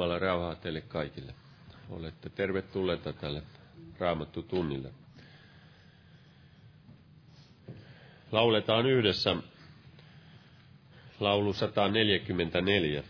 Jumalan rauhaa teille kaikille. Olette tervetulleita tälle Raamattu tunnille. Lauletaan yhdessä laulu 144.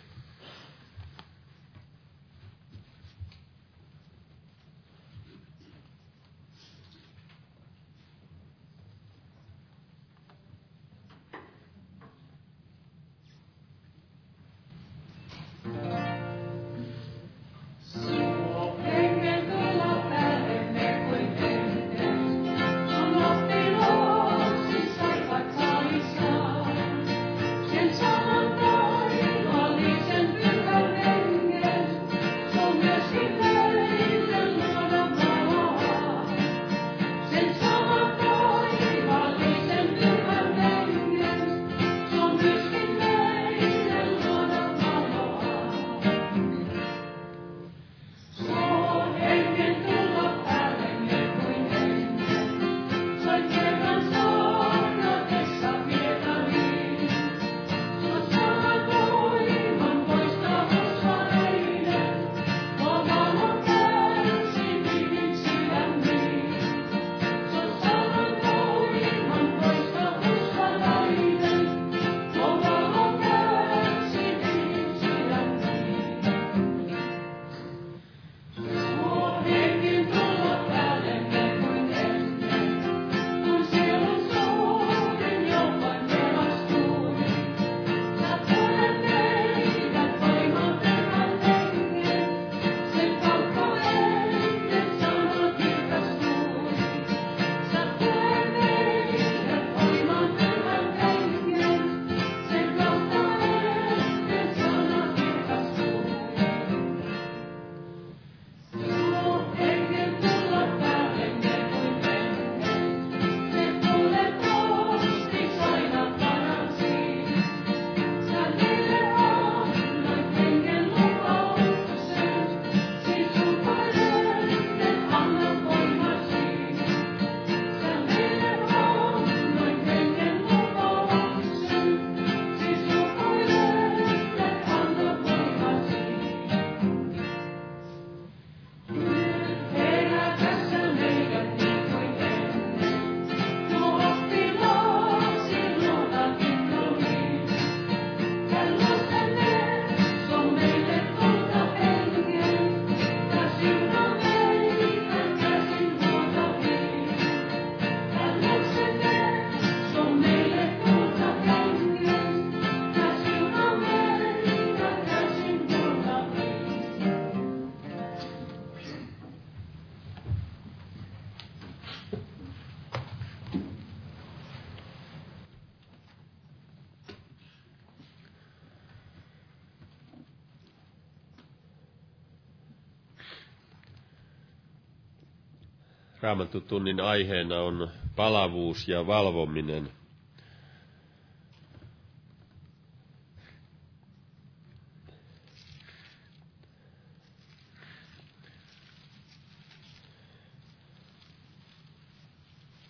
Raamattutunnin aiheena on palavuus ja valvominen.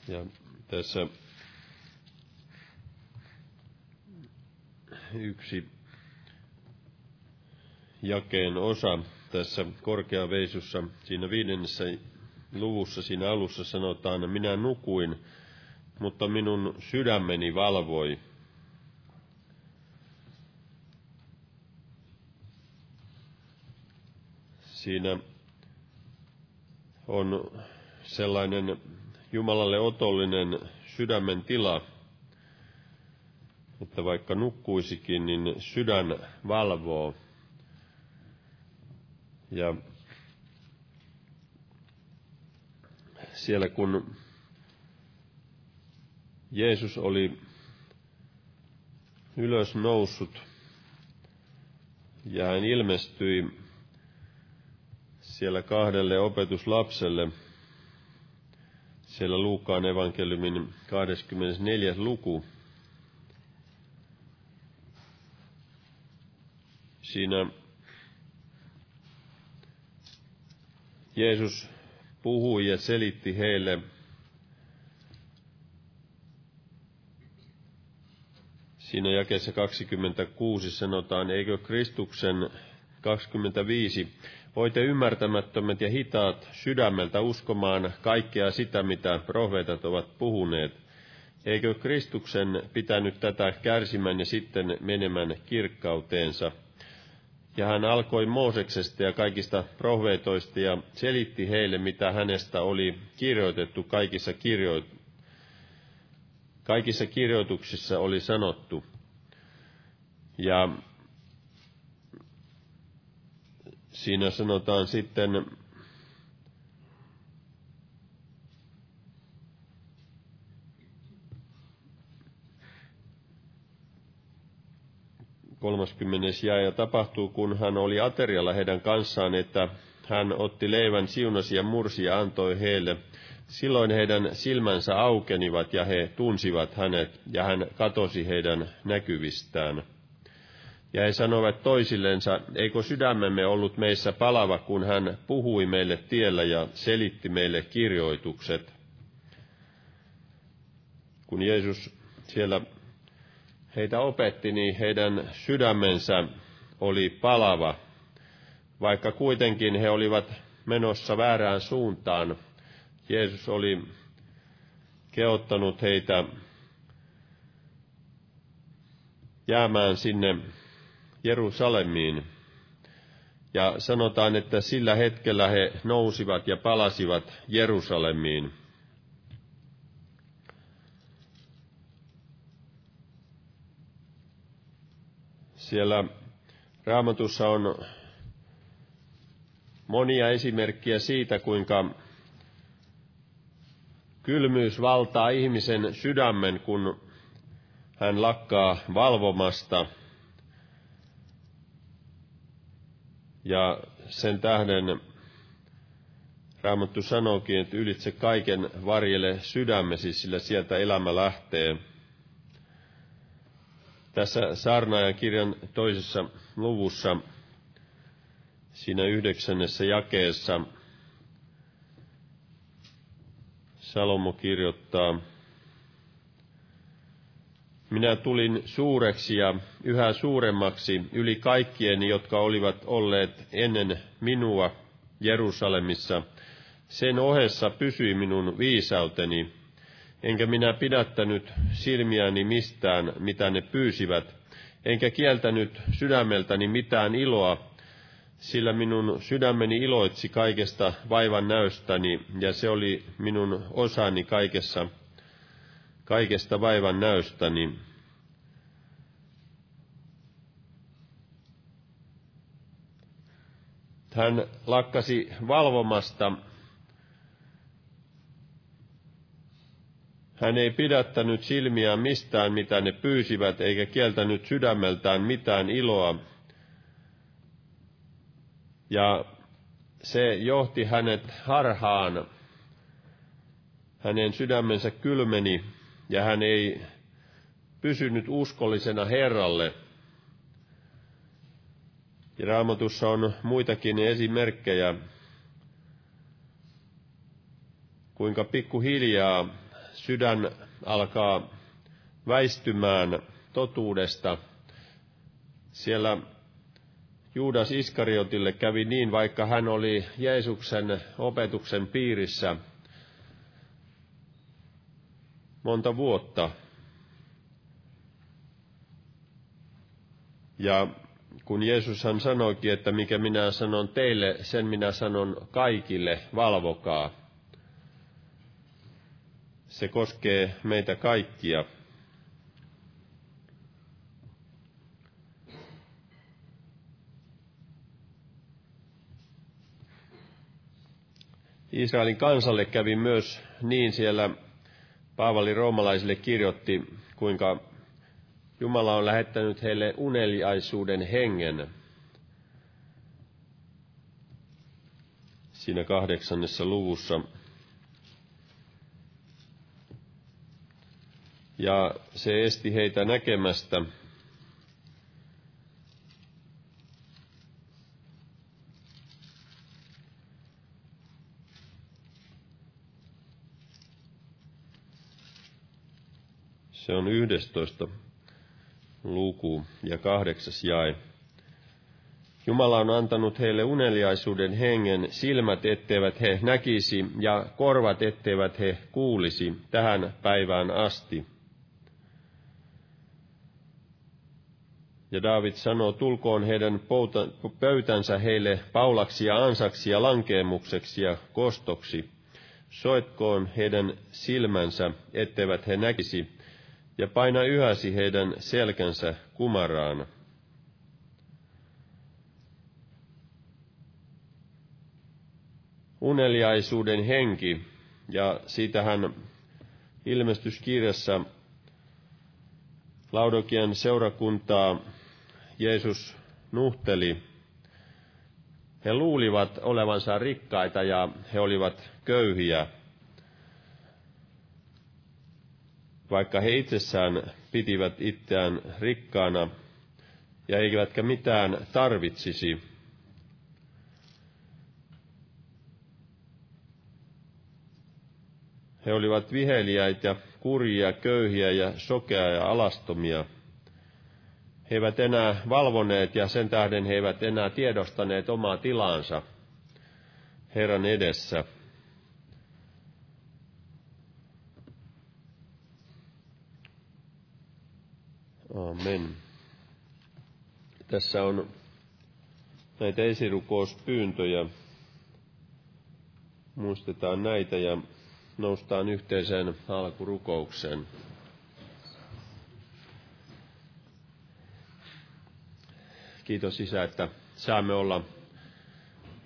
Ja tässä yksi jakeen osa tässä korkeaveisussa, siinä viidennessä luvussa siinä alussa sanotaan, minä nukuin, mutta minun sydämeni valvoi. Siinä on sellainen Jumalalle otollinen sydämen tila, että vaikka nukkuisikin, niin sydän valvoo. Ja siellä kun Jeesus oli ylös noussut ja hän ilmestyi siellä kahdelle opetuslapselle, siellä Luukaan evankeliumin 24. luku. Siinä Jeesus puhui ja selitti heille Siinä jakeessa 26 sanotaan, eikö Kristuksen 25. Voitte ymmärtämättömät ja hitaat sydämeltä uskomaan kaikkea sitä, mitä profeetat ovat puhuneet. Eikö Kristuksen pitänyt tätä kärsimään ja sitten menemään kirkkauteensa? Ja hän alkoi Mooseksesta ja kaikista profeetoista ja selitti heille, mitä hänestä oli kirjoitettu kaikissa, kirjo... kaikissa kirjoituksissa oli sanottu. Ja siinä sanotaan sitten kolmaskymmenes jää ja tapahtuu, kun hän oli aterialla heidän kanssaan, että hän otti leivän siunasi ja mursi ja antoi heille. Silloin heidän silmänsä aukenivat ja he tunsivat hänet, ja hän katosi heidän näkyvistään. Ja he sanoivat toisillensa, eikö sydämemme ollut meissä palava, kun hän puhui meille tiellä ja selitti meille kirjoitukset. Kun Jeesus siellä heitä opetti, niin heidän sydämensä oli palava, vaikka kuitenkin he olivat menossa väärään suuntaan. Jeesus oli keottanut heitä jäämään sinne Jerusalemiin. Ja sanotaan, että sillä hetkellä he nousivat ja palasivat Jerusalemiin. Siellä raamatussa on monia esimerkkiä siitä, kuinka kylmyys valtaa ihmisen sydämen, kun hän lakkaa valvomasta. Ja sen tähden Raamattu sanookin, että ylitse kaiken varjele sydämesi, sillä sieltä elämä lähtee – tässä saarnaajan kirjan toisessa luvussa, siinä yhdeksännessä jakeessa, Salomo kirjoittaa, minä tulin suureksi ja yhä suuremmaksi yli kaikkien, jotka olivat olleet ennen minua Jerusalemissa. Sen ohessa pysyi minun viisauteni, enkä minä pidättänyt silmiäni mistään, mitä ne pyysivät, enkä kieltänyt sydämeltäni mitään iloa, sillä minun sydämeni iloitsi kaikesta vaivan näystäni, ja se oli minun osani kaikessa, kaikesta vaivan näystäni. Hän lakkasi valvomasta Hän ei pidättänyt silmiään mistään, mitä ne pyysivät, eikä kieltänyt sydämeltään mitään iloa. Ja se johti hänet harhaan. Hänen sydämensä kylmeni ja hän ei pysynyt uskollisena Herralle. Ja raamatussa on muitakin esimerkkejä, kuinka pikkuhiljaa sydän alkaa väistymään totuudesta. Siellä Juudas Iskariotille kävi niin, vaikka hän oli Jeesuksen opetuksen piirissä monta vuotta. Ja kun Jeesus hän sanoikin, että mikä minä sanon teille, sen minä sanon kaikille, valvokaa. Se koskee meitä kaikkia. Israelin kansalle kävi myös niin siellä Paavali roomalaisille kirjoitti, kuinka Jumala on lähettänyt heille uneliaisuuden hengen. Siinä kahdeksannessa luvussa ja se esti heitä näkemästä Se on yhdestoista luku ja kahdeksas jae. Jumala on antanut heille uneliaisuuden hengen, silmät etteivät he näkisi ja korvat etteivät he kuulisi tähän päivään asti. Ja David sanoo, tulkoon heidän pöytänsä heille paulaksi ja ansaksi ja lankeemukseksi ja kostoksi. Soitkoon heidän silmänsä, etteivät he näkisi, ja paina yhäsi heidän selkänsä kumaraan. Uneliaisuuden henki, ja siitähän ilmestyskirjassa Laudokian seurakuntaa Jeesus nuhteli. He luulivat olevansa rikkaita ja he olivat köyhiä, vaikka he itsessään pitivät itseään rikkaana ja eivätkä mitään tarvitsisi. He olivat viheliäitä kurjia, köyhiä ja sokea ja alastomia – he eivät enää valvoneet ja sen tähden he eivät enää tiedostaneet omaa tilaansa Herran edessä. Amen. Tässä on näitä esirukouspyyntöjä. Muistetaan näitä ja noustaan yhteiseen alkurukoukseen. Kiitos Isä, että saamme olla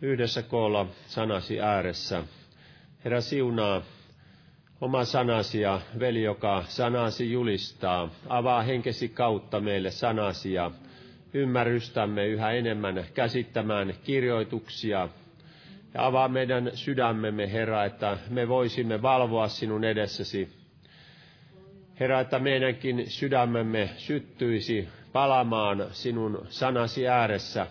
yhdessä koolla sanasi ääressä. Herra siunaa oma sanasi ja veli, joka sanasi julistaa. Avaa henkesi kautta meille sanasi ja ymmärrystämme yhä enemmän käsittämään kirjoituksia. Ja avaa meidän sydämemme, Herra, että me voisimme valvoa sinun edessäsi. Herra, että meidänkin sydämemme syttyisi palamaan sinun sanasi ääressä.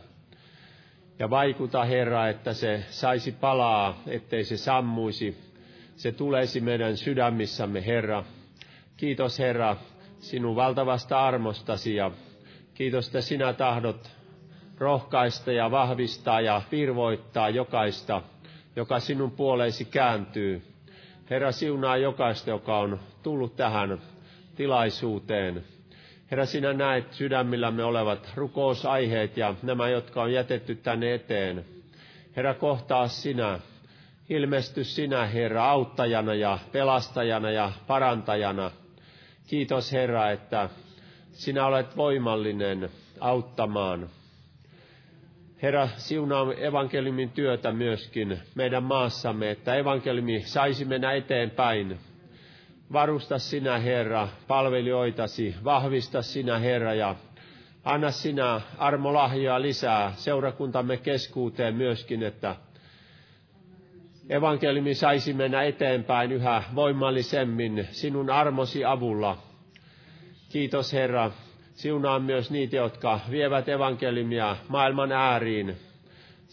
Ja vaikuta, Herra, että se saisi palaa, ettei se sammuisi. Se tulisi meidän sydämissämme, Herra. Kiitos, Herra, sinun valtavasta armostasi ja kiitos, että sinä tahdot rohkaista ja vahvistaa ja virvoittaa jokaista, joka sinun puoleisi kääntyy. Herra, siunaa jokaista, joka on tullut tähän tilaisuuteen. Herra, sinä näet sydämillämme olevat rukousaiheet ja nämä, jotka on jätetty tänne eteen. Herra, kohtaa sinä. Ilmesty sinä, Herra, auttajana ja pelastajana ja parantajana. Kiitos, Herra, että sinä olet voimallinen auttamaan. Herra, siunaa evankeliumin työtä myöskin meidän maassamme, että evankeliumi saisi mennä eteenpäin Varusta sinä, Herra, palvelijoitasi, vahvista sinä, Herra, ja anna sinä armolahjaa lisää seurakuntamme keskuuteen myöskin, että evankeliumi saisi mennä eteenpäin yhä voimallisemmin sinun armosi avulla. Kiitos Herra. Siunaa myös niitä, jotka vievät evankeliumia maailman ääriin.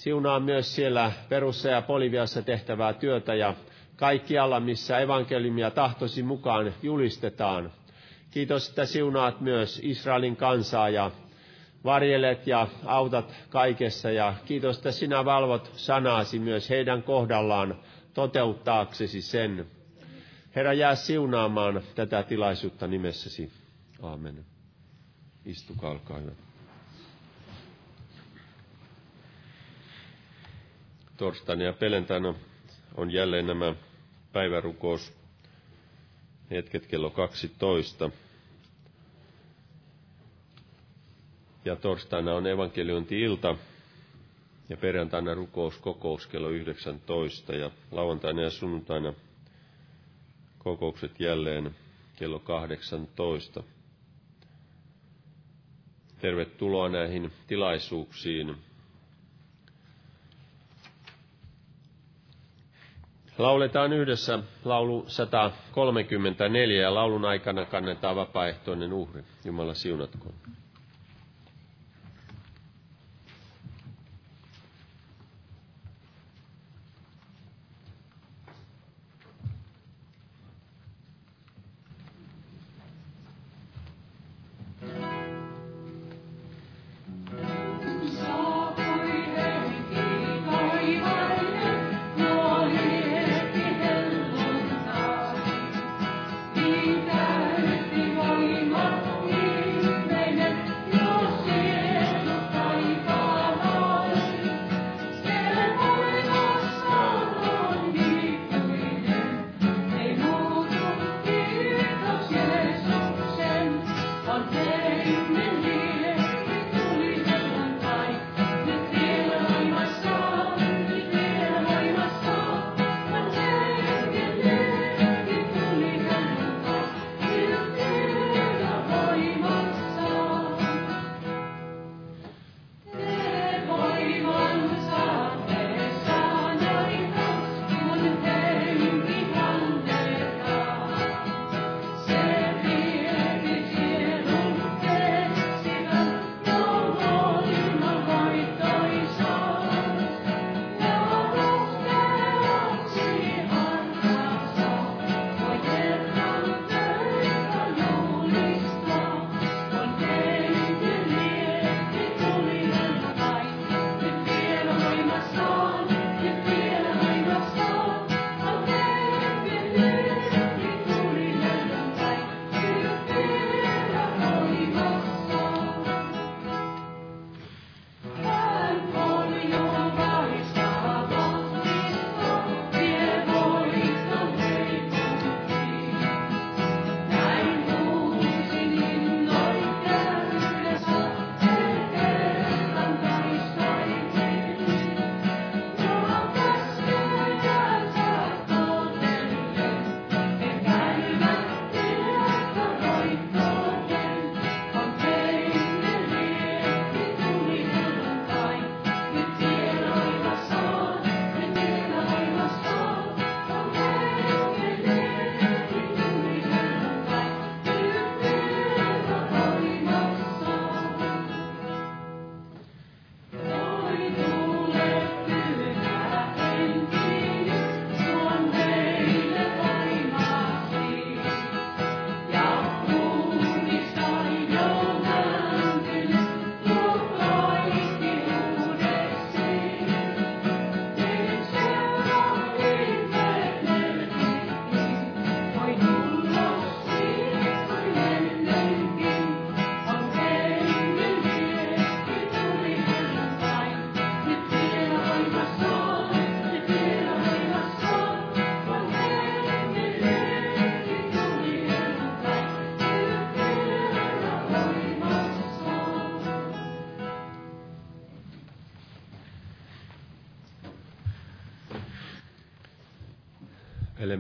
Siunaa myös siellä Perussa ja Poliviassa tehtävää työtä ja kaikkialla, missä evankeliumia tahtosi mukaan julistetaan. Kiitos, että siunaat myös Israelin kansaa ja varjelet ja autat kaikessa ja kiitos, että sinä valvot sanasi myös heidän kohdallaan toteuttaaksesi sen. Herra, jää siunaamaan tätä tilaisuutta nimessäsi. Aamen. Istukaa, olkaa hyvä. Torstaina ja pelentaina on jälleen nämä päivärukous hetket kello 12. Ja torstaina on evankeliointi-ilta ja perjantaina rukouskokous kello 19 ja lauantaina ja sunnuntaina kokoukset jälleen kello 18. Tervetuloa näihin tilaisuuksiin Lauletaan yhdessä laulu 134 ja laulun aikana kannetaan vapaaehtoinen uhri. Jumala siunatkoon.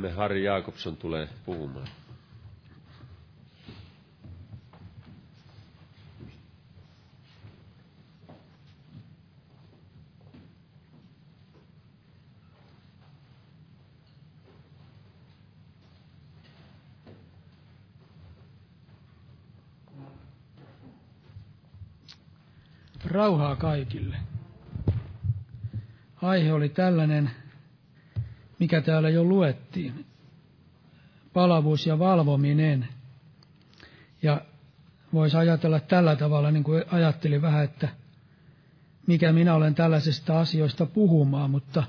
Elemme Harri Jaakobson tulee puhumaan. Rauhaa kaikille. Aihe oli tällainen, mikä täällä jo luettiin. Palavuus ja valvominen. Ja voisi ajatella tällä tavalla, niin kuin ajattelin vähän, että mikä minä olen tällaisista asioista puhumaan, mutta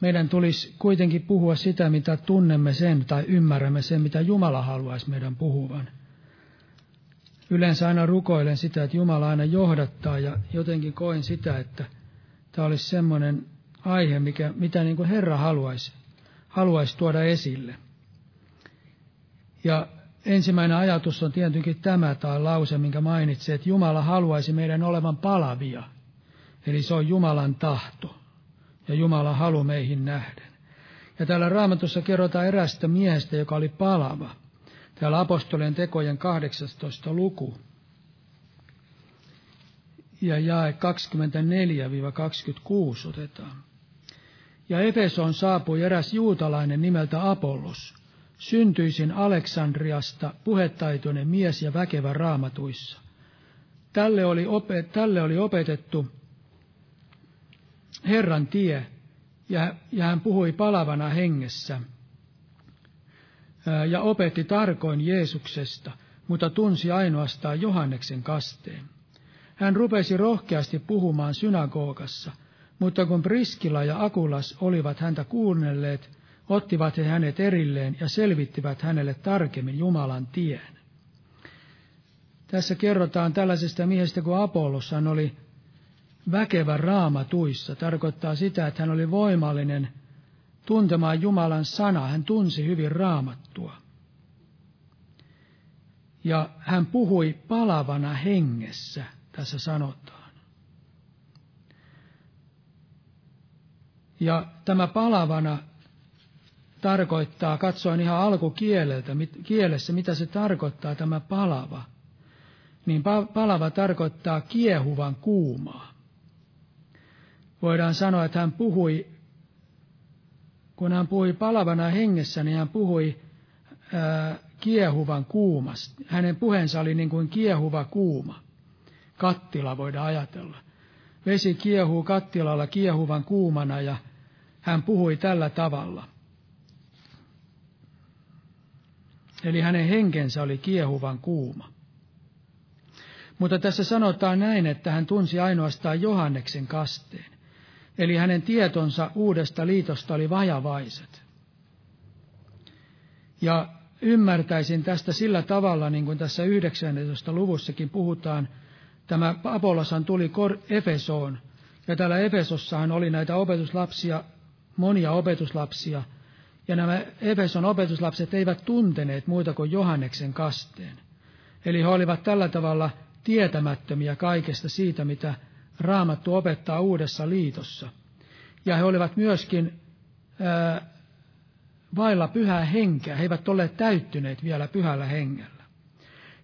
meidän tulisi kuitenkin puhua sitä, mitä tunnemme sen tai ymmärrämme sen, mitä Jumala haluaisi meidän puhuvan – yleensä aina rukoilen sitä, että Jumala aina johdattaa ja jotenkin koen sitä, että tämä olisi semmoinen aihe, mikä, mitä niin kuin Herra haluaisi, haluaisi tuoda esille. Ja ensimmäinen ajatus on tietenkin tämä tai lause, minkä mainitsin, että Jumala haluaisi meidän olevan palavia. Eli se on Jumalan tahto ja Jumala halu meihin nähden. Ja täällä raamatussa kerrotaan erästä miehestä, joka oli palava – Täällä apostolien tekojen 18. luku ja jae 24-26 otetaan. Ja Efeson saapui eräs juutalainen nimeltä Apollos, syntyisin Aleksandriasta, puhetaitoinen mies ja väkevä raamatuissa. Tälle oli, opet, tälle oli opetettu Herran tie, ja, ja hän puhui palavana hengessä – ja opetti tarkoin Jeesuksesta, mutta tunsi ainoastaan Johanneksen kasteen. Hän rupesi rohkeasti puhumaan synagogassa, mutta kun Priskila ja Akulas olivat häntä kuunnelleet, ottivat he hänet erilleen ja selvittivät hänelle tarkemmin Jumalan tien. Tässä kerrotaan tällaisesta miehestä kuin Apollos. Hän oli väkevä raamatuissa. Tarkoittaa sitä, että hän oli voimallinen – tuntemaan Jumalan sana. Hän tunsi hyvin raamattua. Ja hän puhui palavana hengessä, tässä sanotaan. Ja tämä palavana tarkoittaa, katsoin ihan alkukieleltä, kielessä, mitä se tarkoittaa tämä palava. Niin palava tarkoittaa kiehuvan kuumaa. Voidaan sanoa, että hän puhui kun hän puhui palavana hengessä, niin hän puhui ää, kiehuvan kuumasta. Hänen puheensa oli niin kuin kiehuva kuuma. Kattila voidaan ajatella. Vesi kiehuu kattilalla kiehuvan kuumana ja hän puhui tällä tavalla. Eli hänen henkensä oli kiehuvan kuuma. Mutta tässä sanotaan näin, että hän tunsi ainoastaan Johanneksen kasteen. Eli hänen tietonsa uudesta liitosta oli vajavaiset. Ja ymmärtäisin tästä sillä tavalla, niin kuin tässä 19. luvussakin puhutaan, tämä Apollosan tuli Efesoon, ja täällä Efesossahan oli näitä opetuslapsia, monia opetuslapsia, ja nämä Efeson opetuslapset eivät tunteneet muita kuin Johanneksen kasteen. Eli he olivat tällä tavalla tietämättömiä kaikesta siitä, mitä Raamattu opettaa uudessa liitossa. Ja he olivat myöskin ää, vailla pyhää henkeä, he eivät olleet täyttyneet vielä pyhällä hengellä.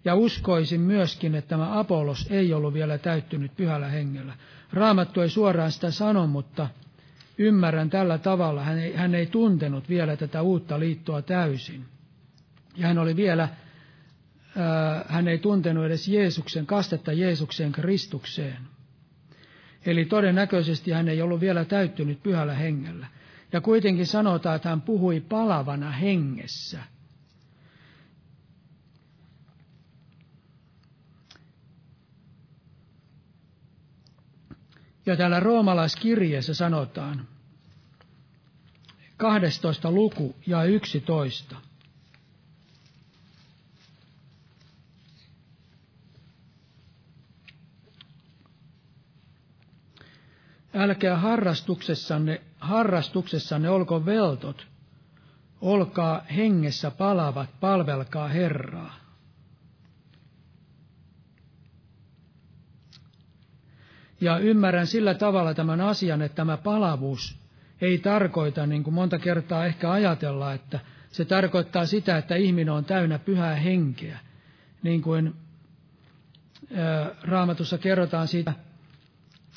Ja uskoisin myöskin, että tämä Apollos ei ollut vielä täyttynyt pyhällä hengellä. Raamattu ei suoraan sitä sano, mutta ymmärrän tällä tavalla. Hän ei, hän ei tuntenut vielä tätä uutta liittoa täysin. Ja hän oli vielä, ää, hän ei tuntenut edes Jeesuksen, kastetta Jeesukseen Kristukseen. Eli todennäköisesti hän ei ollut vielä täyttynyt pyhällä hengellä. Ja kuitenkin sanotaan, että hän puhui palavana hengessä. Ja täällä roomalaiskirjeessä sanotaan, 12 luku ja 11. Älkää harrastuksessanne, harrastuksessanne olko veltot, olkaa hengessä palavat, palvelkaa Herraa. Ja ymmärrän sillä tavalla tämän asian, että tämä palavuus ei tarkoita, niin kuin monta kertaa ehkä ajatellaan, että se tarkoittaa sitä, että ihminen on täynnä pyhää henkeä. Niin kuin raamatussa kerrotaan siitä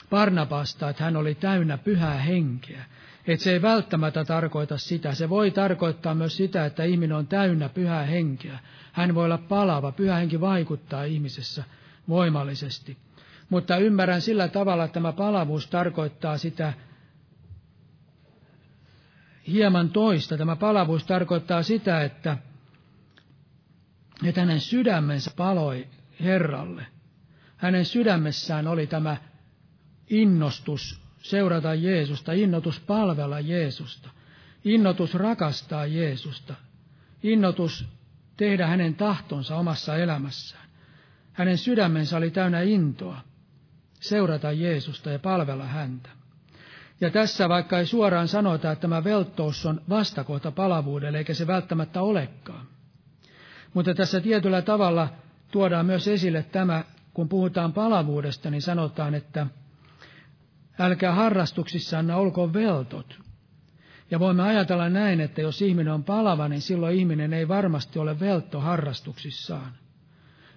Barnabasta, että hän oli täynnä pyhää henkeä. Että se ei välttämättä tarkoita sitä. Se voi tarkoittaa myös sitä, että ihminen on täynnä pyhää henkeä. Hän voi olla palava. Pyhä henki vaikuttaa ihmisessä voimallisesti. Mutta ymmärrän sillä tavalla, että tämä palavuus tarkoittaa sitä hieman toista. Tämä palavuus tarkoittaa sitä, että, että hänen sydämensä paloi Herralle. Hänen sydämessään oli tämä innostus seurata Jeesusta, innotus palvella Jeesusta, innotus rakastaa Jeesusta, innotus tehdä hänen tahtonsa omassa elämässään. Hänen sydämensä oli täynnä intoa seurata Jeesusta ja palvella häntä. Ja tässä vaikka ei suoraan sanota, että tämä velttous on vastakohta palavuudelle, eikä se välttämättä olekaan. Mutta tässä tietyllä tavalla tuodaan myös esille tämä, kun puhutaan palavuudesta, niin sanotaan, että älkää harrastuksissanne olkoon veltot. Ja voimme ajatella näin, että jos ihminen on palava, niin silloin ihminen ei varmasti ole veltto harrastuksissaan.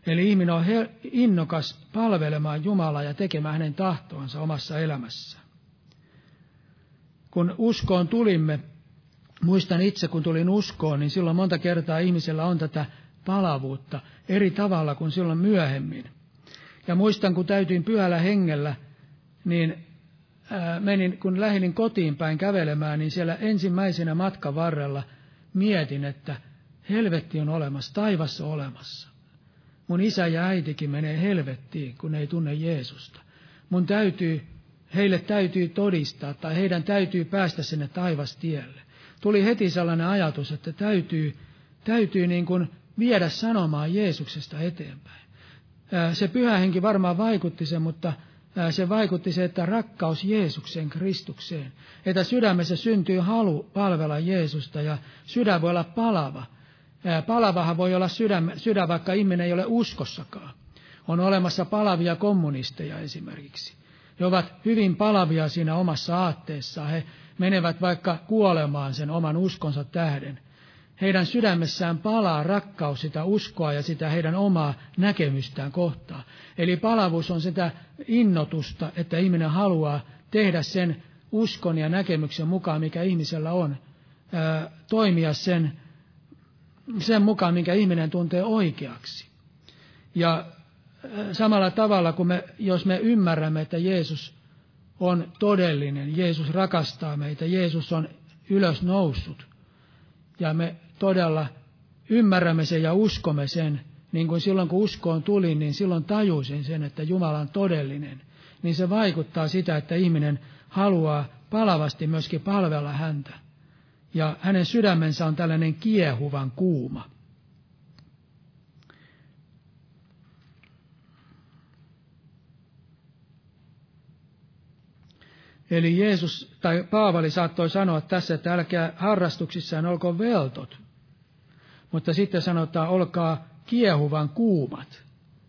Eli ihminen on innokas palvelemaan Jumalaa ja tekemään hänen tahtoansa omassa elämässään. Kun uskoon tulimme, muistan itse kun tulin uskoon, niin silloin monta kertaa ihmisellä on tätä palavuutta eri tavalla kuin silloin myöhemmin. Ja muistan, kun täytyin pyhällä hengellä, niin menin, kun lähdin kotiin päin kävelemään, niin siellä ensimmäisenä matkan varrella mietin, että helvetti on olemassa, taivas on olemassa. Mun isä ja äitikin menee helvettiin, kun ei tunne Jeesusta. Mun täytyy, heille täytyy todistaa, tai heidän täytyy päästä sinne taivastielle. Tuli heti sellainen ajatus, että täytyy, täytyy niin kuin viedä sanomaan Jeesuksesta eteenpäin. Se pyhä henki varmaan vaikutti sen, mutta se vaikutti se, että rakkaus Jeesukseen, Kristukseen, että sydämessä syntyy halu palvella Jeesusta ja sydän voi olla palava. Palavahan voi olla sydän, sydän, vaikka ihminen ei ole uskossakaan. On olemassa palavia kommunisteja esimerkiksi. He ovat hyvin palavia siinä omassa aatteessaan. He menevät vaikka kuolemaan sen oman uskonsa tähden. Heidän sydämessään palaa rakkaus sitä uskoa ja sitä heidän omaa näkemystään kohtaan. Eli palavuus on sitä innotusta, että ihminen haluaa tehdä sen uskon ja näkemyksen mukaan, mikä ihmisellä on, toimia sen sen mukaan, minkä ihminen tuntee oikeaksi. Ja äh, samalla tavalla, kun me, jos me ymmärrämme, että Jeesus on todellinen, Jeesus rakastaa meitä, Jeesus on ylös noussut, ja me todella ymmärrämme sen ja uskomme sen, niin kuin silloin kun uskoon tuli, niin silloin tajusin sen, että Jumala on todellinen, niin se vaikuttaa sitä, että ihminen haluaa palavasti myöskin palvella häntä ja hänen sydämensä on tällainen kiehuvan kuuma. Eli Jeesus tai Paavali saattoi sanoa tässä, että älkää harrastuksissaan olko veltot. Mutta sitten sanotaan, olkaa kiehuvan kuumat,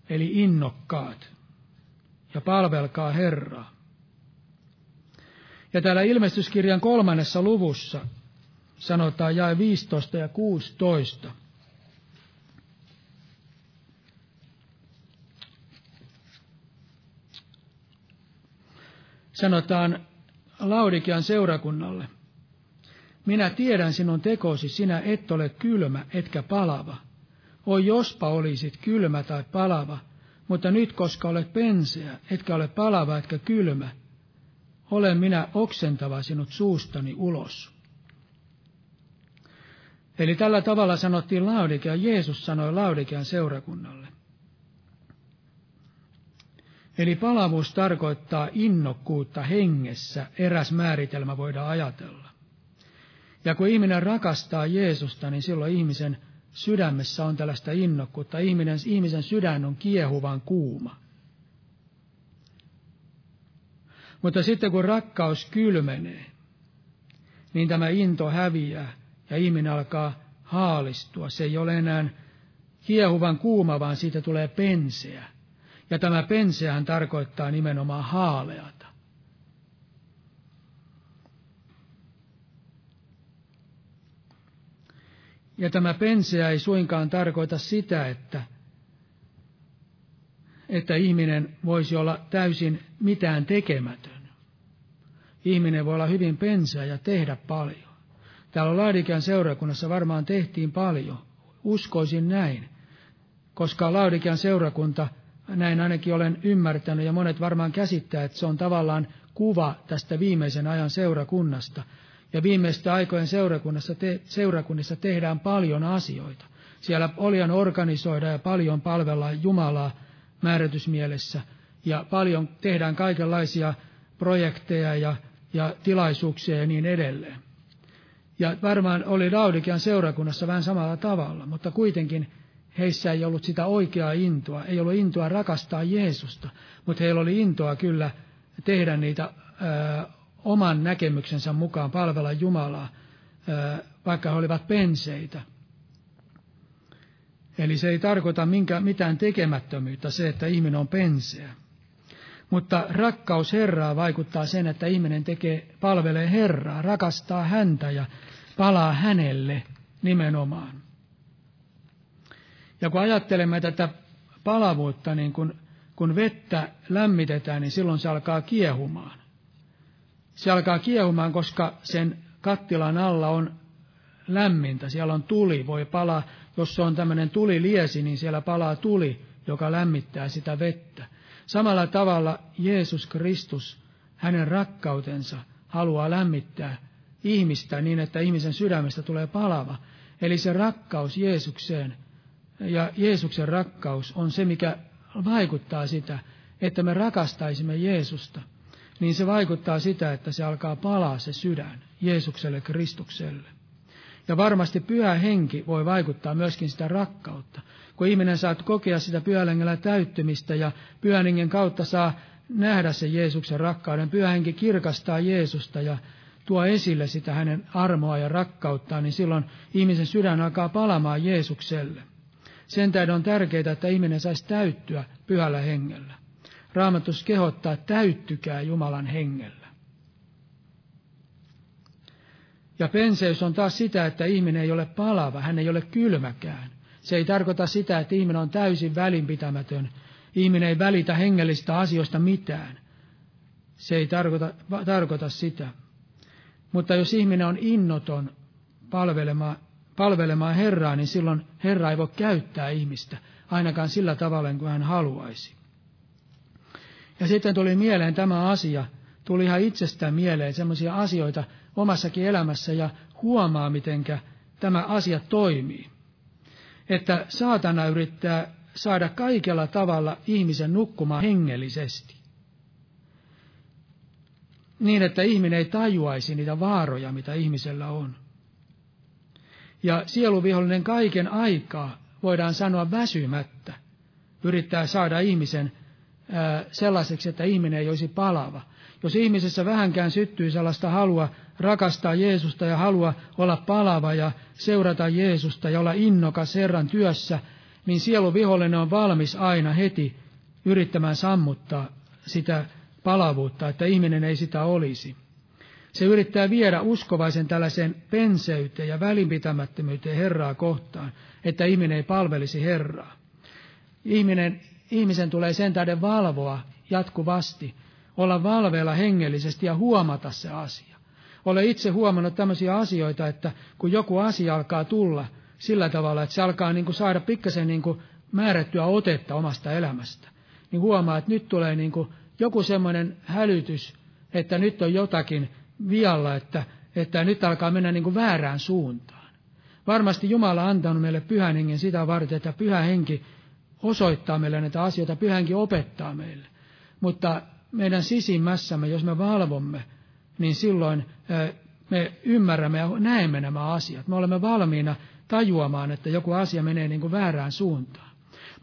eli innokkaat, ja palvelkaa Herraa. Ja täällä ilmestyskirjan kolmannessa luvussa sanotaan jae 15 ja 16. Sanotaan Laudikian seurakunnalle. Minä tiedän sinun tekosi, sinä et ole kylmä etkä palava. Oi jospa olisit kylmä tai palava, mutta nyt koska olet penseä, etkä ole palava etkä kylmä, olen minä oksentava sinut suustani ulos. Eli tällä tavalla sanottiin Laudikea, Jeesus sanoi Laudikean seurakunnalle. Eli palavuus tarkoittaa innokkuutta hengessä, eräs määritelmä voidaan ajatella. Ja kun ihminen rakastaa Jeesusta, niin silloin ihmisen sydämessä on tällaista innokkuutta. Ihminen, ihmisen sydän on kiehuvan kuuma. Mutta sitten kun rakkaus kylmenee, niin tämä into häviää ja ihminen alkaa haalistua. Se ei ole enää kiehuvan kuuma, vaan siitä tulee penseä. Ja tämä penseähän tarkoittaa nimenomaan haaleata. Ja tämä penseä ei suinkaan tarkoita sitä, että, että ihminen voisi olla täysin mitään tekemätön. Ihminen voi olla hyvin penseä ja tehdä paljon. Täällä Laadikian seurakunnassa varmaan tehtiin paljon. Uskoisin näin, koska Laadikian seurakunta, näin ainakin olen ymmärtänyt ja monet varmaan käsittää, että se on tavallaan kuva tästä viimeisen ajan seurakunnasta. Ja viimeisten aikojen seurakunnassa te, seurakunnissa tehdään paljon asioita. Siellä olian organisoida ja paljon palvellaan Jumalaa määrätysmielessä. Ja paljon tehdään kaikenlaisia projekteja ja, ja tilaisuuksia ja niin edelleen. Ja varmaan oli Laudikian seurakunnassa vähän samalla tavalla, mutta kuitenkin heissä ei ollut sitä oikeaa intoa. Ei ollut intoa rakastaa Jeesusta, mutta heillä oli intoa kyllä tehdä niitä ö, oman näkemyksensä mukaan palvella Jumalaa, ö, vaikka he olivat penseitä. Eli se ei tarkoita minkä, mitään tekemättömyyttä se, että ihminen on penseä. Mutta rakkaus Herraa vaikuttaa sen, että ihminen tekee, palvelee Herraa, rakastaa häntä ja palaa hänelle nimenomaan. Ja kun ajattelemme tätä palavuutta, niin kun, kun vettä lämmitetään, niin silloin se alkaa kiehumaan. Se alkaa kiehumaan, koska sen kattilan alla on lämmintä, siellä on tuli, voi palaa, jos se on tämmöinen tuliliesi, niin siellä palaa tuli, joka lämmittää sitä vettä. Samalla tavalla Jeesus Kristus, hänen rakkautensa, haluaa lämmittää ihmistä niin, että ihmisen sydämestä tulee palava. Eli se rakkaus Jeesukseen ja Jeesuksen rakkaus on se, mikä vaikuttaa sitä, että me rakastaisimme Jeesusta. Niin se vaikuttaa sitä, että se alkaa palaa se sydän Jeesukselle Kristukselle. Ja varmasti pyhä henki voi vaikuttaa myöskin sitä rakkautta. Kun ihminen saa kokea sitä pyhällä täyttymistä ja pyhän hengen kautta saa nähdä se Jeesuksen rakkauden. Pyhä henki kirkastaa Jeesusta ja tuo esille sitä hänen armoa ja rakkauttaan, niin silloin ihmisen sydän alkaa palamaan Jeesukselle. Sen tähden on tärkeää, että ihminen saisi täyttyä pyhällä hengellä. Raamatus kehottaa, täyttykää Jumalan hengellä. Ja penseys on taas sitä, että ihminen ei ole palava, hän ei ole kylmäkään. Se ei tarkoita sitä, että ihminen on täysin välinpitämätön. Ihminen ei välitä hengellistä asioista mitään. Se ei tarkoita, tarkoita sitä. Mutta jos ihminen on innoton palvelemaan, palvelemaan Herraa, niin silloin Herra ei voi käyttää ihmistä, ainakaan sillä tavalla kuin hän haluaisi. Ja sitten tuli mieleen tämä asia, tuli ihan itsestään mieleen sellaisia asioita omassakin elämässä ja huomaa, mitenkä tämä asia toimii. Että saatana yrittää saada kaikella tavalla ihmisen nukkumaan hengellisesti niin, että ihminen ei tajuaisi niitä vaaroja, mitä ihmisellä on. Ja sieluvihollinen kaiken aikaa, voidaan sanoa väsymättä, yrittää saada ihmisen sellaiseksi, että ihminen ei olisi palava. Jos ihmisessä vähänkään syttyy sellaista halua rakastaa Jeesusta ja halua olla palava ja seurata Jeesusta ja olla innokas Herran työssä, niin sieluvihollinen on valmis aina heti yrittämään sammuttaa sitä palavuutta, että ihminen ei sitä olisi. Se yrittää viedä uskovaisen tällaiseen penseyteen ja välinpitämättömyyteen Herraa kohtaan, että ihminen ei palvelisi Herraa. Ihminen, ihmisen tulee sen tähden valvoa jatkuvasti, olla valveilla hengellisesti ja huomata se asia. Olen itse huomannut tämmöisiä asioita, että kun joku asia alkaa tulla sillä tavalla, että se alkaa niin kuin saada pikkasen niin kuin määrättyä otetta omasta elämästä, niin huomaa, että nyt tulee niin kuin joku semmoinen hälytys, että nyt on jotakin vialla, että, että nyt alkaa mennä niin kuin väärään suuntaan. Varmasti Jumala on antanut meille pyhän hengen sitä varten, että pyhä henki osoittaa meille näitä asioita, pyhä henki opettaa meille. Mutta meidän sisimmässämme, jos me valvomme, niin silloin me ymmärrämme ja näemme nämä asiat. Me olemme valmiina tajuamaan, että joku asia menee niin kuin väärään suuntaan.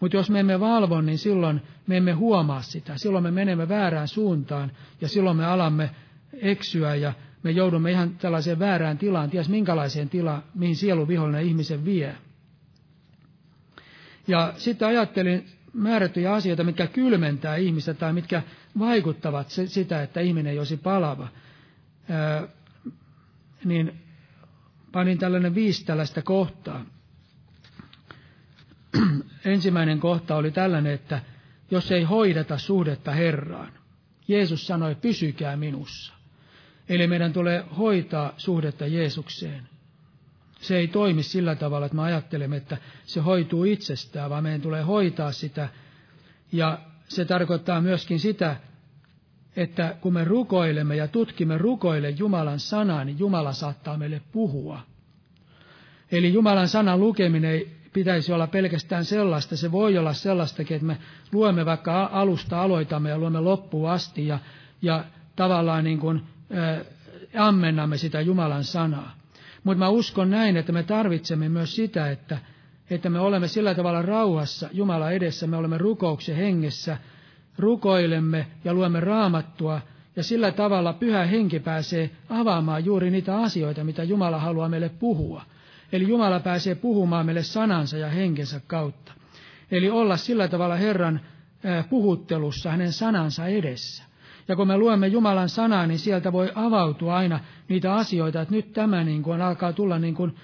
Mutta jos me emme valvo, niin silloin me emme huomaa sitä. Silloin me menemme väärään suuntaan ja silloin me alamme eksyä ja me joudumme ihan tällaiseen väärään tilaan, ties minkälaiseen tilaan, mihin sielu vihollinen ihmisen vie. Ja sitten ajattelin määrättyjä asioita, mitkä kylmentää ihmistä tai mitkä vaikuttavat sitä, että ihminen ei olisi palava. Niin panin tällainen viisi tällaista kohtaa. Ensimmäinen kohta oli tällainen, että jos ei hoideta suhdetta Herraan. Jeesus sanoi, pysykää minussa. Eli meidän tulee hoitaa suhdetta Jeesukseen. Se ei toimi sillä tavalla, että me ajattelemme, että se hoituu itsestään, vaan meidän tulee hoitaa sitä. Ja se tarkoittaa myöskin sitä, että kun me rukoilemme ja tutkimme rukoille Jumalan sanaa, niin Jumala saattaa meille puhua. Eli Jumalan sanan lukeminen ei pitäisi olla pelkästään sellaista. Se voi olla sellaistakin, että me luemme vaikka alusta aloitamme ja luemme loppuun asti ja, ja tavallaan niin kuin, ä, ammennamme sitä Jumalan sanaa. Mutta mä uskon näin, että me tarvitsemme myös sitä, että, että me olemme sillä tavalla rauhassa Jumala edessä, me olemme rukouksen hengessä, rukoilemme ja luemme raamattua, ja sillä tavalla pyhä henki pääsee avaamaan juuri niitä asioita, mitä Jumala haluaa meille puhua. Eli Jumala pääsee puhumaan meille sanansa ja henkensä kautta. Eli olla sillä tavalla Herran puhuttelussa hänen sanansa edessä. Ja kun me luemme Jumalan sanaa, niin sieltä voi avautua aina niitä asioita, että nyt tämä niin kuin alkaa tulla niin kuin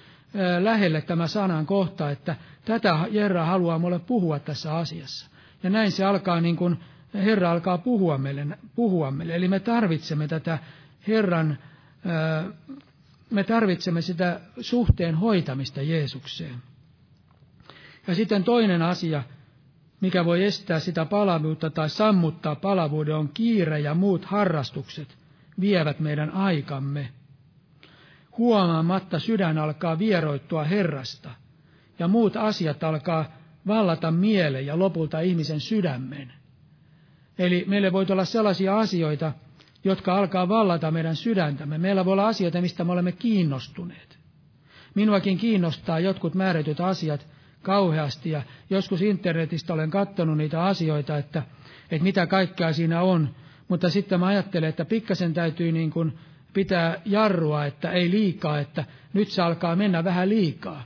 lähelle tämä sanan kohta, että tätä Herra haluaa mulle puhua tässä asiassa. Ja näin se alkaa niin kuin, Herra alkaa puhua meille, puhua meille. Eli me tarvitsemme tätä Herran, me tarvitsemme sitä suhteen hoitamista Jeesukseen. Ja sitten toinen asia, mikä voi estää sitä palavuutta tai sammuttaa palavuuden, on kiire ja muut harrastukset vievät meidän aikamme. Huomaamatta sydän alkaa vieroittua Herrasta, ja muut asiat alkaa vallata mieleen ja lopulta ihmisen sydämen. Eli meille voi olla sellaisia asioita, jotka alkaa vallata meidän sydäntämme. Meillä voi olla asioita, mistä me olemme kiinnostuneet. Minuakin kiinnostaa jotkut määrätyt asiat, kauheasti ja joskus internetistä olen katsonut niitä asioita, että, että mitä kaikkea siinä on, mutta sitten mä ajattelen, että pikkasen täytyy niin kuin pitää jarrua, että ei liikaa, että nyt se alkaa mennä vähän liikaa.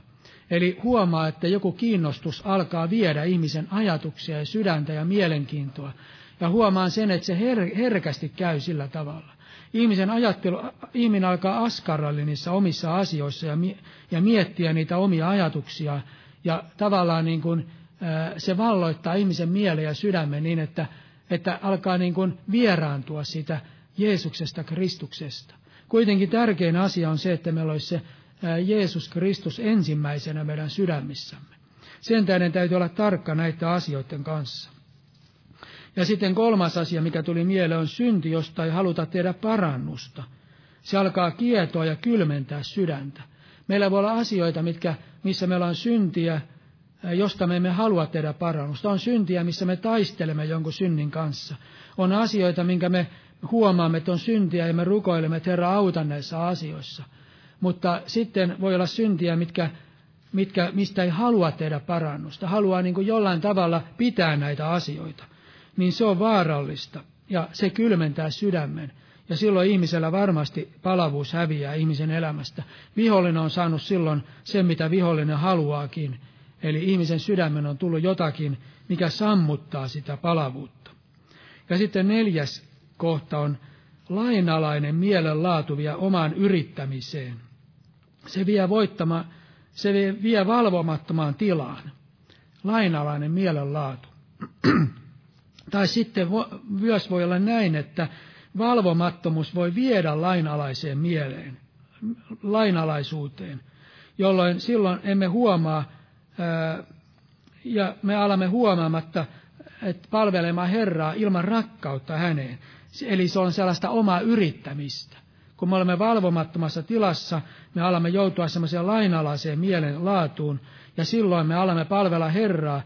Eli huomaa, että joku kiinnostus alkaa viedä ihmisen ajatuksia ja sydäntä ja mielenkiintoa. Ja huomaan sen, että se her- herkästi käy sillä tavalla. Ihmisen ajattelu, ihminen alkaa askarrella niissä omissa asioissa ja, ja miettiä niitä omia ajatuksia ja tavallaan niin kuin, se valloittaa ihmisen mielen ja sydämen niin, että, että alkaa niin kuin vieraantua siitä Jeesuksesta, Kristuksesta. Kuitenkin tärkein asia on se, että meillä olisi se Jeesus Kristus ensimmäisenä meidän sydämissämme. Sen tähden täytyy olla tarkka näiden asioiden kanssa. Ja sitten kolmas asia, mikä tuli mieleen, on synti, josta ei haluta tehdä parannusta. Se alkaa kietoa ja kylmentää sydäntä. Meillä voi olla asioita, mitkä, missä meillä on syntiä, josta me emme halua tehdä parannusta. On syntiä, missä me taistelemme jonkun synnin kanssa. On asioita, minkä me huomaamme, että on syntiä ja me rukoilemme, että Herra auta näissä asioissa. Mutta sitten voi olla syntiä, mitkä, mitkä, mistä ei halua tehdä parannusta. Haluaa niin kuin jollain tavalla pitää näitä asioita. Niin se on vaarallista ja se kylmentää sydämen. Ja silloin ihmisellä varmasti palavuus häviää ihmisen elämästä. Vihollinen on saanut silloin sen, mitä vihollinen haluaakin. Eli ihmisen sydämen on tullut jotakin, mikä sammuttaa sitä palavuutta. Ja sitten neljäs kohta on lainalainen mielenlaatu vie omaan yrittämiseen. Se vie, voittama, se vie, valvomattomaan tilaan. Lainalainen mielenlaatu. tai sitten myös voi olla näin, että valvomattomuus voi viedä lainalaiseen mieleen, lainalaisuuteen, jolloin silloin emme huomaa ja me alamme huomaamatta, että palvelemaan Herraa ilman rakkautta häneen. Eli se on sellaista omaa yrittämistä. Kun me olemme valvomattomassa tilassa, me alamme joutua semmoiseen lainalaiseen mielen laatuun, ja silloin me alamme palvella Herraa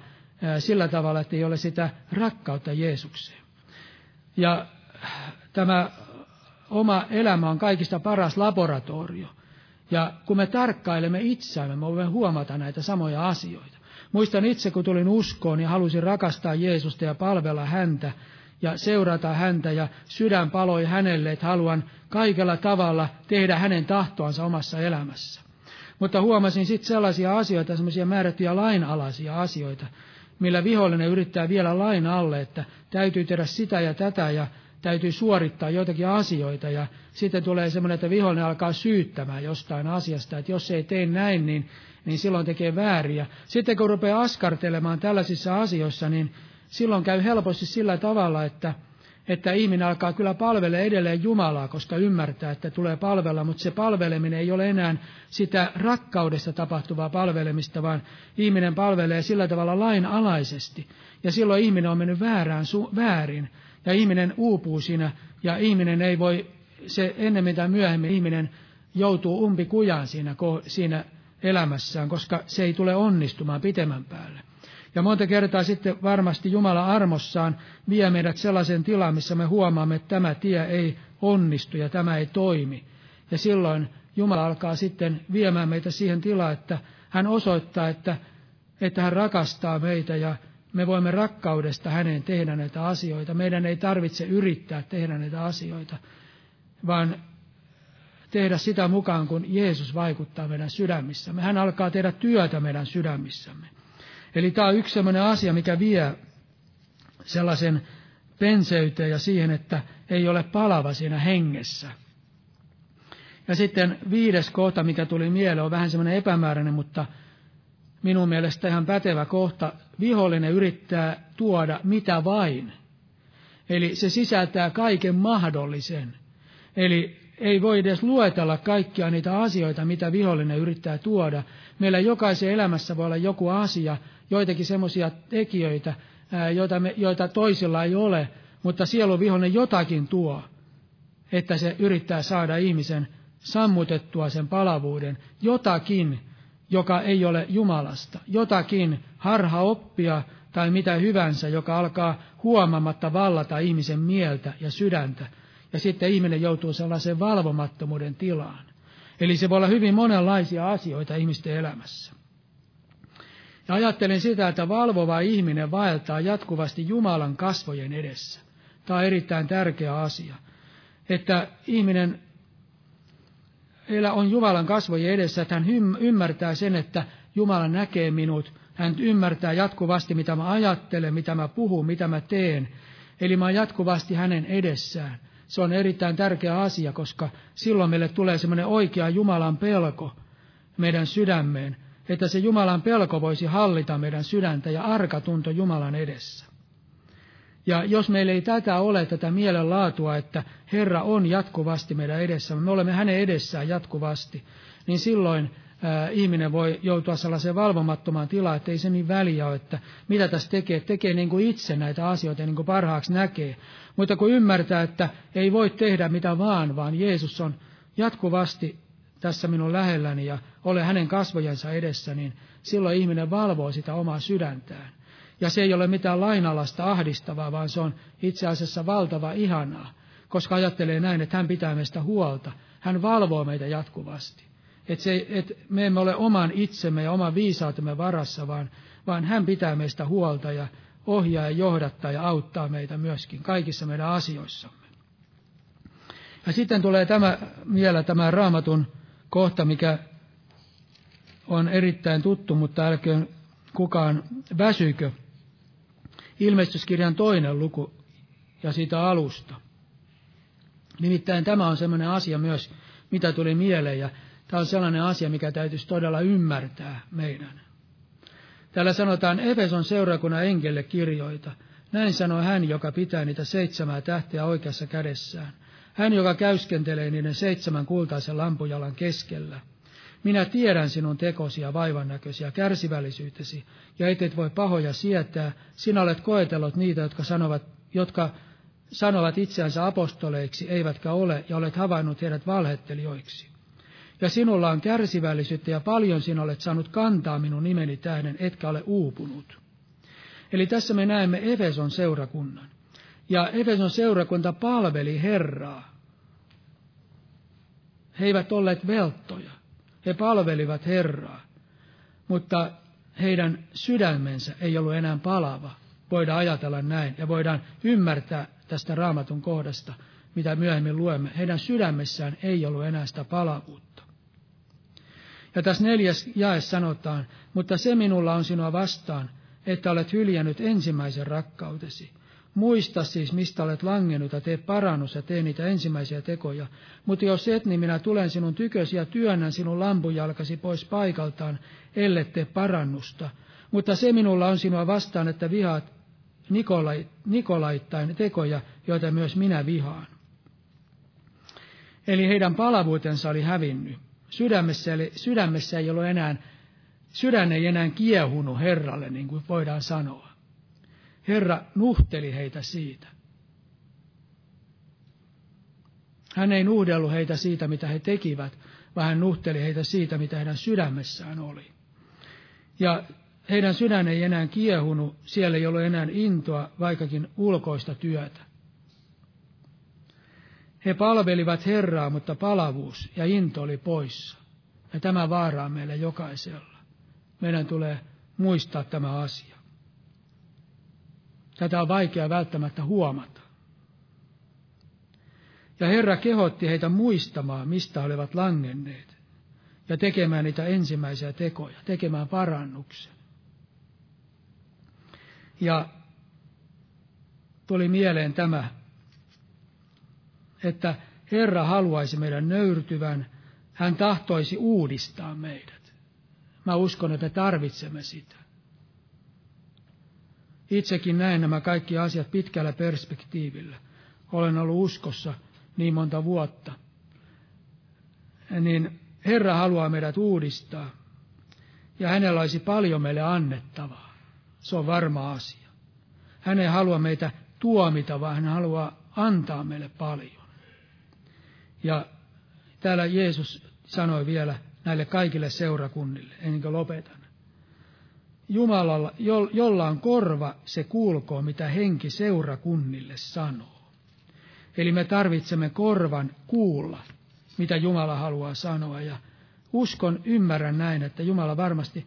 sillä tavalla, että ei ole sitä rakkautta Jeesukseen. Ja tämä oma elämä on kaikista paras laboratorio. Ja kun me tarkkailemme itseämme, me voimme huomata näitä samoja asioita. Muistan itse, kun tulin uskoon ja halusin rakastaa Jeesusta ja palvella häntä ja seurata häntä ja sydän paloi hänelle, että haluan kaikella tavalla tehdä hänen tahtoansa omassa elämässä. Mutta huomasin sitten sellaisia asioita, sellaisia määrättyjä lainalaisia asioita, millä vihollinen yrittää vielä lain alle, että täytyy tehdä sitä ja tätä ja täytyy suorittaa joitakin asioita ja sitten tulee semmoinen, että vihollinen alkaa syyttämään jostain asiasta, että jos ei tee näin, niin, niin silloin tekee vääriä. Sitten kun rupeaa askartelemaan tällaisissa asioissa, niin silloin käy helposti sillä tavalla, että, että ihminen alkaa kyllä palvella edelleen Jumalaa, koska ymmärtää, että tulee palvella, mutta se palveleminen ei ole enää sitä rakkaudesta tapahtuvaa palvelemista, vaan ihminen palvelee sillä tavalla lainalaisesti. Ja silloin ihminen on mennyt väärään, su, väärin, ja ihminen uupuu siinä, ja ihminen ei voi, se ennemmin tai myöhemmin ihminen joutuu umpikujaan siinä, siinä elämässään, koska se ei tule onnistumaan pitemmän päälle. Ja monta kertaa sitten varmasti Jumala armossaan vie meidät sellaisen tilaan, missä me huomaamme, että tämä tie ei onnistu ja tämä ei toimi. Ja silloin Jumala alkaa sitten viemään meitä siihen tilaan, että hän osoittaa, että, että hän rakastaa meitä ja me voimme rakkaudesta häneen tehdä näitä asioita. Meidän ei tarvitse yrittää tehdä näitä asioita, vaan tehdä sitä mukaan, kun Jeesus vaikuttaa meidän sydämissämme. Hän alkaa tehdä työtä meidän sydämissämme. Eli tämä on yksi sellainen asia, mikä vie sellaisen penseyteen ja siihen, että ei ole palava siinä hengessä. Ja sitten viides kohta, mikä tuli mieleen, on vähän semmoinen epämääräinen, mutta minun mielestä ihan pätevä kohta. Vihollinen yrittää tuoda mitä vain. Eli se sisältää kaiken mahdollisen. Eli ei voi edes luetella kaikkia niitä asioita, mitä vihollinen yrittää tuoda. Meillä jokaisen elämässä voi olla joku asia, joitakin semmoisia tekijöitä, joita, me, joita toisilla ei ole, mutta sieluvihollinen jotakin tuo, että se yrittää saada ihmisen sammutettua sen palavuuden, jotakin, joka ei ole Jumalasta, jotakin harha oppia tai mitä hyvänsä, joka alkaa huomaamatta vallata ihmisen mieltä ja sydäntä, ja sitten ihminen joutuu sellaiseen valvomattomuuden tilaan. Eli se voi olla hyvin monenlaisia asioita ihmisten elämässä. Ja ajattelen sitä, että valvova ihminen vaeltaa jatkuvasti Jumalan kasvojen edessä. Tämä on erittäin tärkeä asia. Että ihminen on Jumalan kasvojen edessä, että hän ymmärtää sen, että Jumala näkee minut. Hän ymmärtää jatkuvasti, mitä mä ajattelen, mitä mä puhun, mitä mä teen. Eli mä oon jatkuvasti hänen edessään. Se on erittäin tärkeä asia, koska silloin meille tulee semmoinen oikea Jumalan pelko meidän sydämeen, että se Jumalan pelko voisi hallita meidän sydäntä ja arka tunto Jumalan edessä. Ja jos meillä ei tätä ole, tätä mielenlaatua, että Herra on jatkuvasti meidän edessä, me olemme hänen edessään jatkuvasti, niin silloin ää, ihminen voi joutua sellaiseen valvomattomaan tilaan, että ei se niin väliä ole, että mitä tässä tekee, tekee niin kuin itse näitä asioita niin kuin parhaaksi näkee. Mutta kun ymmärtää, että ei voi tehdä mitä vaan, vaan Jeesus on jatkuvasti tässä minun lähelläni ja ole hänen kasvojensa edessä, niin silloin ihminen valvoo sitä omaa sydäntään. Ja se ei ole mitään lainalasta ahdistavaa, vaan se on itse asiassa valtava ihanaa, koska ajattelee näin, että hän pitää meistä huolta. Hän valvoo meitä jatkuvasti. Että et me emme ole oman itsemme ja oman viisautemme varassa, vaan, vaan hän pitää meistä huolta ja ohjaa ja johdattaa ja auttaa meitä myöskin kaikissa meidän asioissamme. Ja sitten tulee tämä vielä tämä raamatun kohta, mikä on erittäin tuttu, mutta älköön kukaan väsykö. Ilmestyskirjan toinen luku ja siitä alusta. Nimittäin tämä on sellainen asia myös, mitä tuli mieleen, ja tämä on sellainen asia, mikä täytyisi todella ymmärtää meidän. Täällä sanotaan Efeson seurakunnan enkelle kirjoita. Näin sanoi hän, joka pitää niitä seitsemää tähteä oikeassa kädessään. Hän, joka käyskentelee niiden seitsemän kultaisen lampujalan keskellä. Minä tiedän sinun tekosi ja vaivannäköisiä kärsivällisyytesi, ja et et voi pahoja sietää. Sinä olet koetellut niitä, jotka sanovat, jotka sanovat itseänsä apostoleiksi, eivätkä ole, ja olet havainnut heidät valhettelijoiksi. Ja sinulla on kärsivällisyyttä, ja paljon sinä olet saanut kantaa minun nimeni tähden, etkä ole uupunut. Eli tässä me näemme Efeson seurakunnan. Ja Efeson seurakunta palveli Herraa. He eivät olleet velttoja. He palvelivat Herraa. Mutta heidän sydämensä ei ollut enää palava. Voidaan ajatella näin ja voidaan ymmärtää tästä raamatun kohdasta, mitä myöhemmin luemme. Heidän sydämessään ei ollut enää sitä palavuutta. Ja tässä neljäs jae sanotaan, mutta se minulla on sinua vastaan, että olet hyljännyt ensimmäisen rakkautesi. Muista siis, mistä olet langennut ja tee parannus ja tee niitä ensimmäisiä tekoja. Mutta jos et, niin minä tulen sinun tykösi ja työnnän sinun lampujalkasi pois paikaltaan, ellei tee parannusta. Mutta se minulla on sinua vastaan, että vihaat Nikolai, Nikolaittain tekoja, joita myös minä vihaan. Eli heidän palavuutensa oli hävinnyt. Sydämessä, eli, sydämessä ei ollut enää, sydän ei enää kiehunut Herralle, niin kuin voidaan sanoa. Herra nuhteli heitä siitä. Hän ei nuhdellut heitä siitä, mitä he tekivät, vaan hän nuhteli heitä siitä, mitä heidän sydämessään oli. Ja heidän sydän ei enää kiehunut, siellä ei ollut enää intoa, vaikkakin ulkoista työtä. He palvelivat Herraa, mutta palavuus ja into oli poissa. Ja tämä vaaraa meille jokaisella. Meidän tulee muistaa tämä asia. Tätä on vaikea välttämättä huomata. Ja Herra kehotti heitä muistamaan, mistä olivat langenneet, ja tekemään niitä ensimmäisiä tekoja, tekemään parannuksen. Ja tuli mieleen tämä, että Herra haluaisi meidän nöyrtyvän, hän tahtoisi uudistaa meidät. Mä uskon, että tarvitsemme sitä. Itsekin näen nämä kaikki asiat pitkällä perspektiivillä. Olen ollut uskossa niin monta vuotta. Niin Herra haluaa meidät uudistaa. Ja hänellä olisi paljon meille annettavaa. Se on varma asia. Hän ei halua meitä tuomita, vaan hän haluaa antaa meille paljon. Ja täällä Jeesus sanoi vielä näille kaikille seurakunnille, ennen kuin lopetan. Jumalalla, jolla on korva, se kuulkoo, mitä henki seurakunnille sanoo. Eli me tarvitsemme korvan kuulla, mitä Jumala haluaa sanoa. Ja uskon, ymmärrän näin, että Jumala varmasti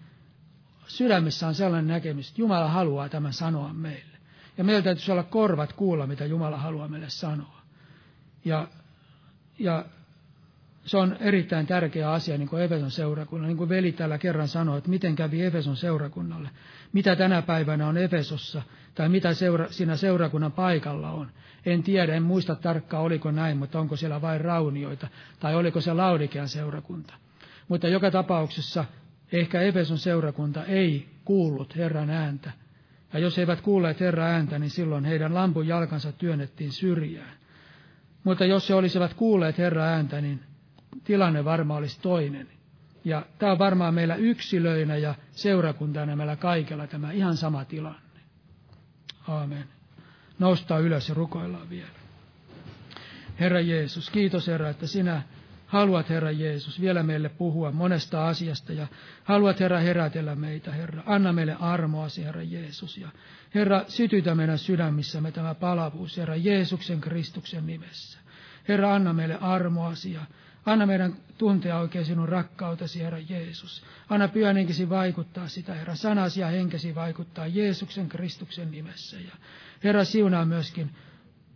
sydämessä on sellainen näkemys, että Jumala haluaa tämän sanoa meille. Ja meillä täytyisi olla korvat kuulla, mitä Jumala haluaa meille sanoa. Ja, ja se on erittäin tärkeä asia niin kuin Efeson seurakunnalle. Niin kuin veli täällä kerran sanoi, että miten kävi Efeson seurakunnalle. Mitä tänä päivänä on Efesossa, tai mitä seura, siinä seurakunnan paikalla on. En tiedä, en muista tarkkaan, oliko näin, mutta onko siellä vain raunioita, tai oliko se Laudikean seurakunta. Mutta joka tapauksessa ehkä Efeson seurakunta ei kuullut Herran ääntä. Ja jos he eivät kuulleet Herran ääntä, niin silloin heidän lampun jalkansa työnnettiin syrjään. Mutta jos he olisivat kuulleet Herran ääntä, niin tilanne varmaan olisi toinen. Ja tämä on varmaan meillä yksilöinä ja seurakuntana meillä kaikella tämä ihan sama tilanne. Aamen. Noustaa ylös ja rukoillaan vielä. Herra Jeesus, kiitos Herra, että sinä haluat, Herra Jeesus, vielä meille puhua monesta asiasta ja haluat, Herra, herätellä meitä, Herra. Anna meille armoasi, Herra Jeesus. Ja Herra, sytytä meidän sydämissämme tämä palavuus, Herra Jeesuksen Kristuksen nimessä. Herra, anna meille armoasi ja Anna meidän tuntea oikein sinun rakkautesi, Herra Jeesus. Anna pyhän henkesi vaikuttaa sitä, Herra. Sanasi ja henkesi vaikuttaa Jeesuksen Kristuksen nimessä. Ja Herra, siunaa myöskin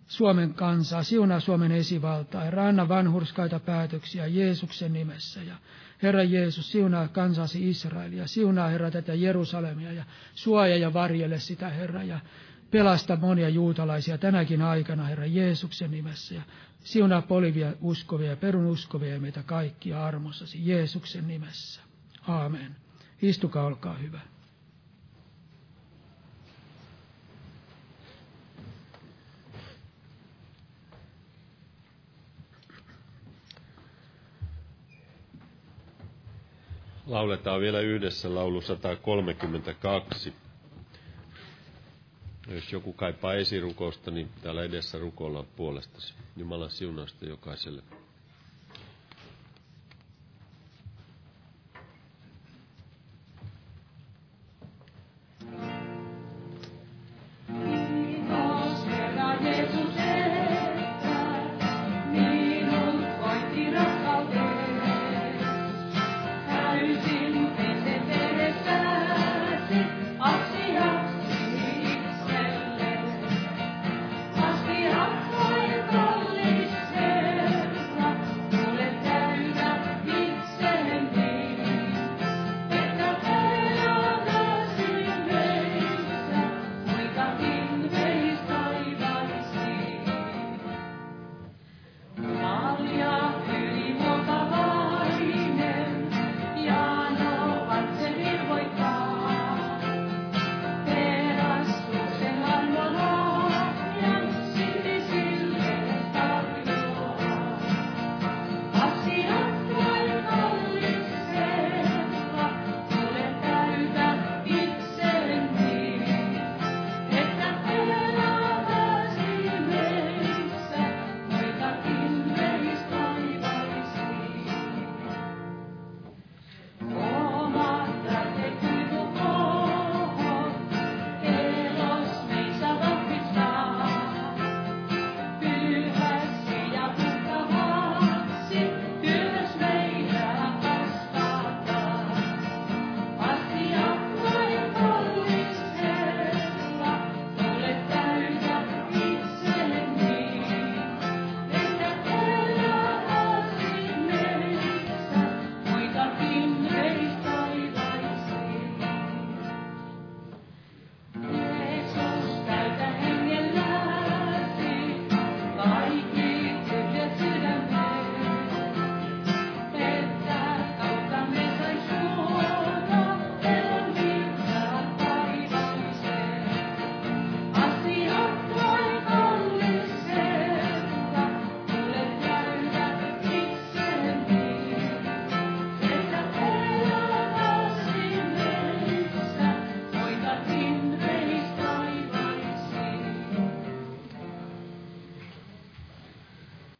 Suomen kansaa, siunaa Suomen esivaltaa. Herra, anna vanhurskaita päätöksiä Jeesuksen nimessä. Ja Herra Jeesus, siunaa kansasi Israelia, siunaa Herra tätä Jerusalemia ja suoja ja varjele sitä, Herra. Ja pelasta monia juutalaisia tänäkin aikana, Herra Jeesuksen nimessä. Ja siunaa polivia uskovia ja perun uskovia ja meitä kaikkia armossasi Jeesuksen nimessä. Aamen. Istukaa, olkaa hyvä. Lauletaan vielä yhdessä laulu 132. Jos joku kaipaa esirukousta, niin täällä edessä rukoillaan puolestasi. Jumalan siunausta jokaiselle.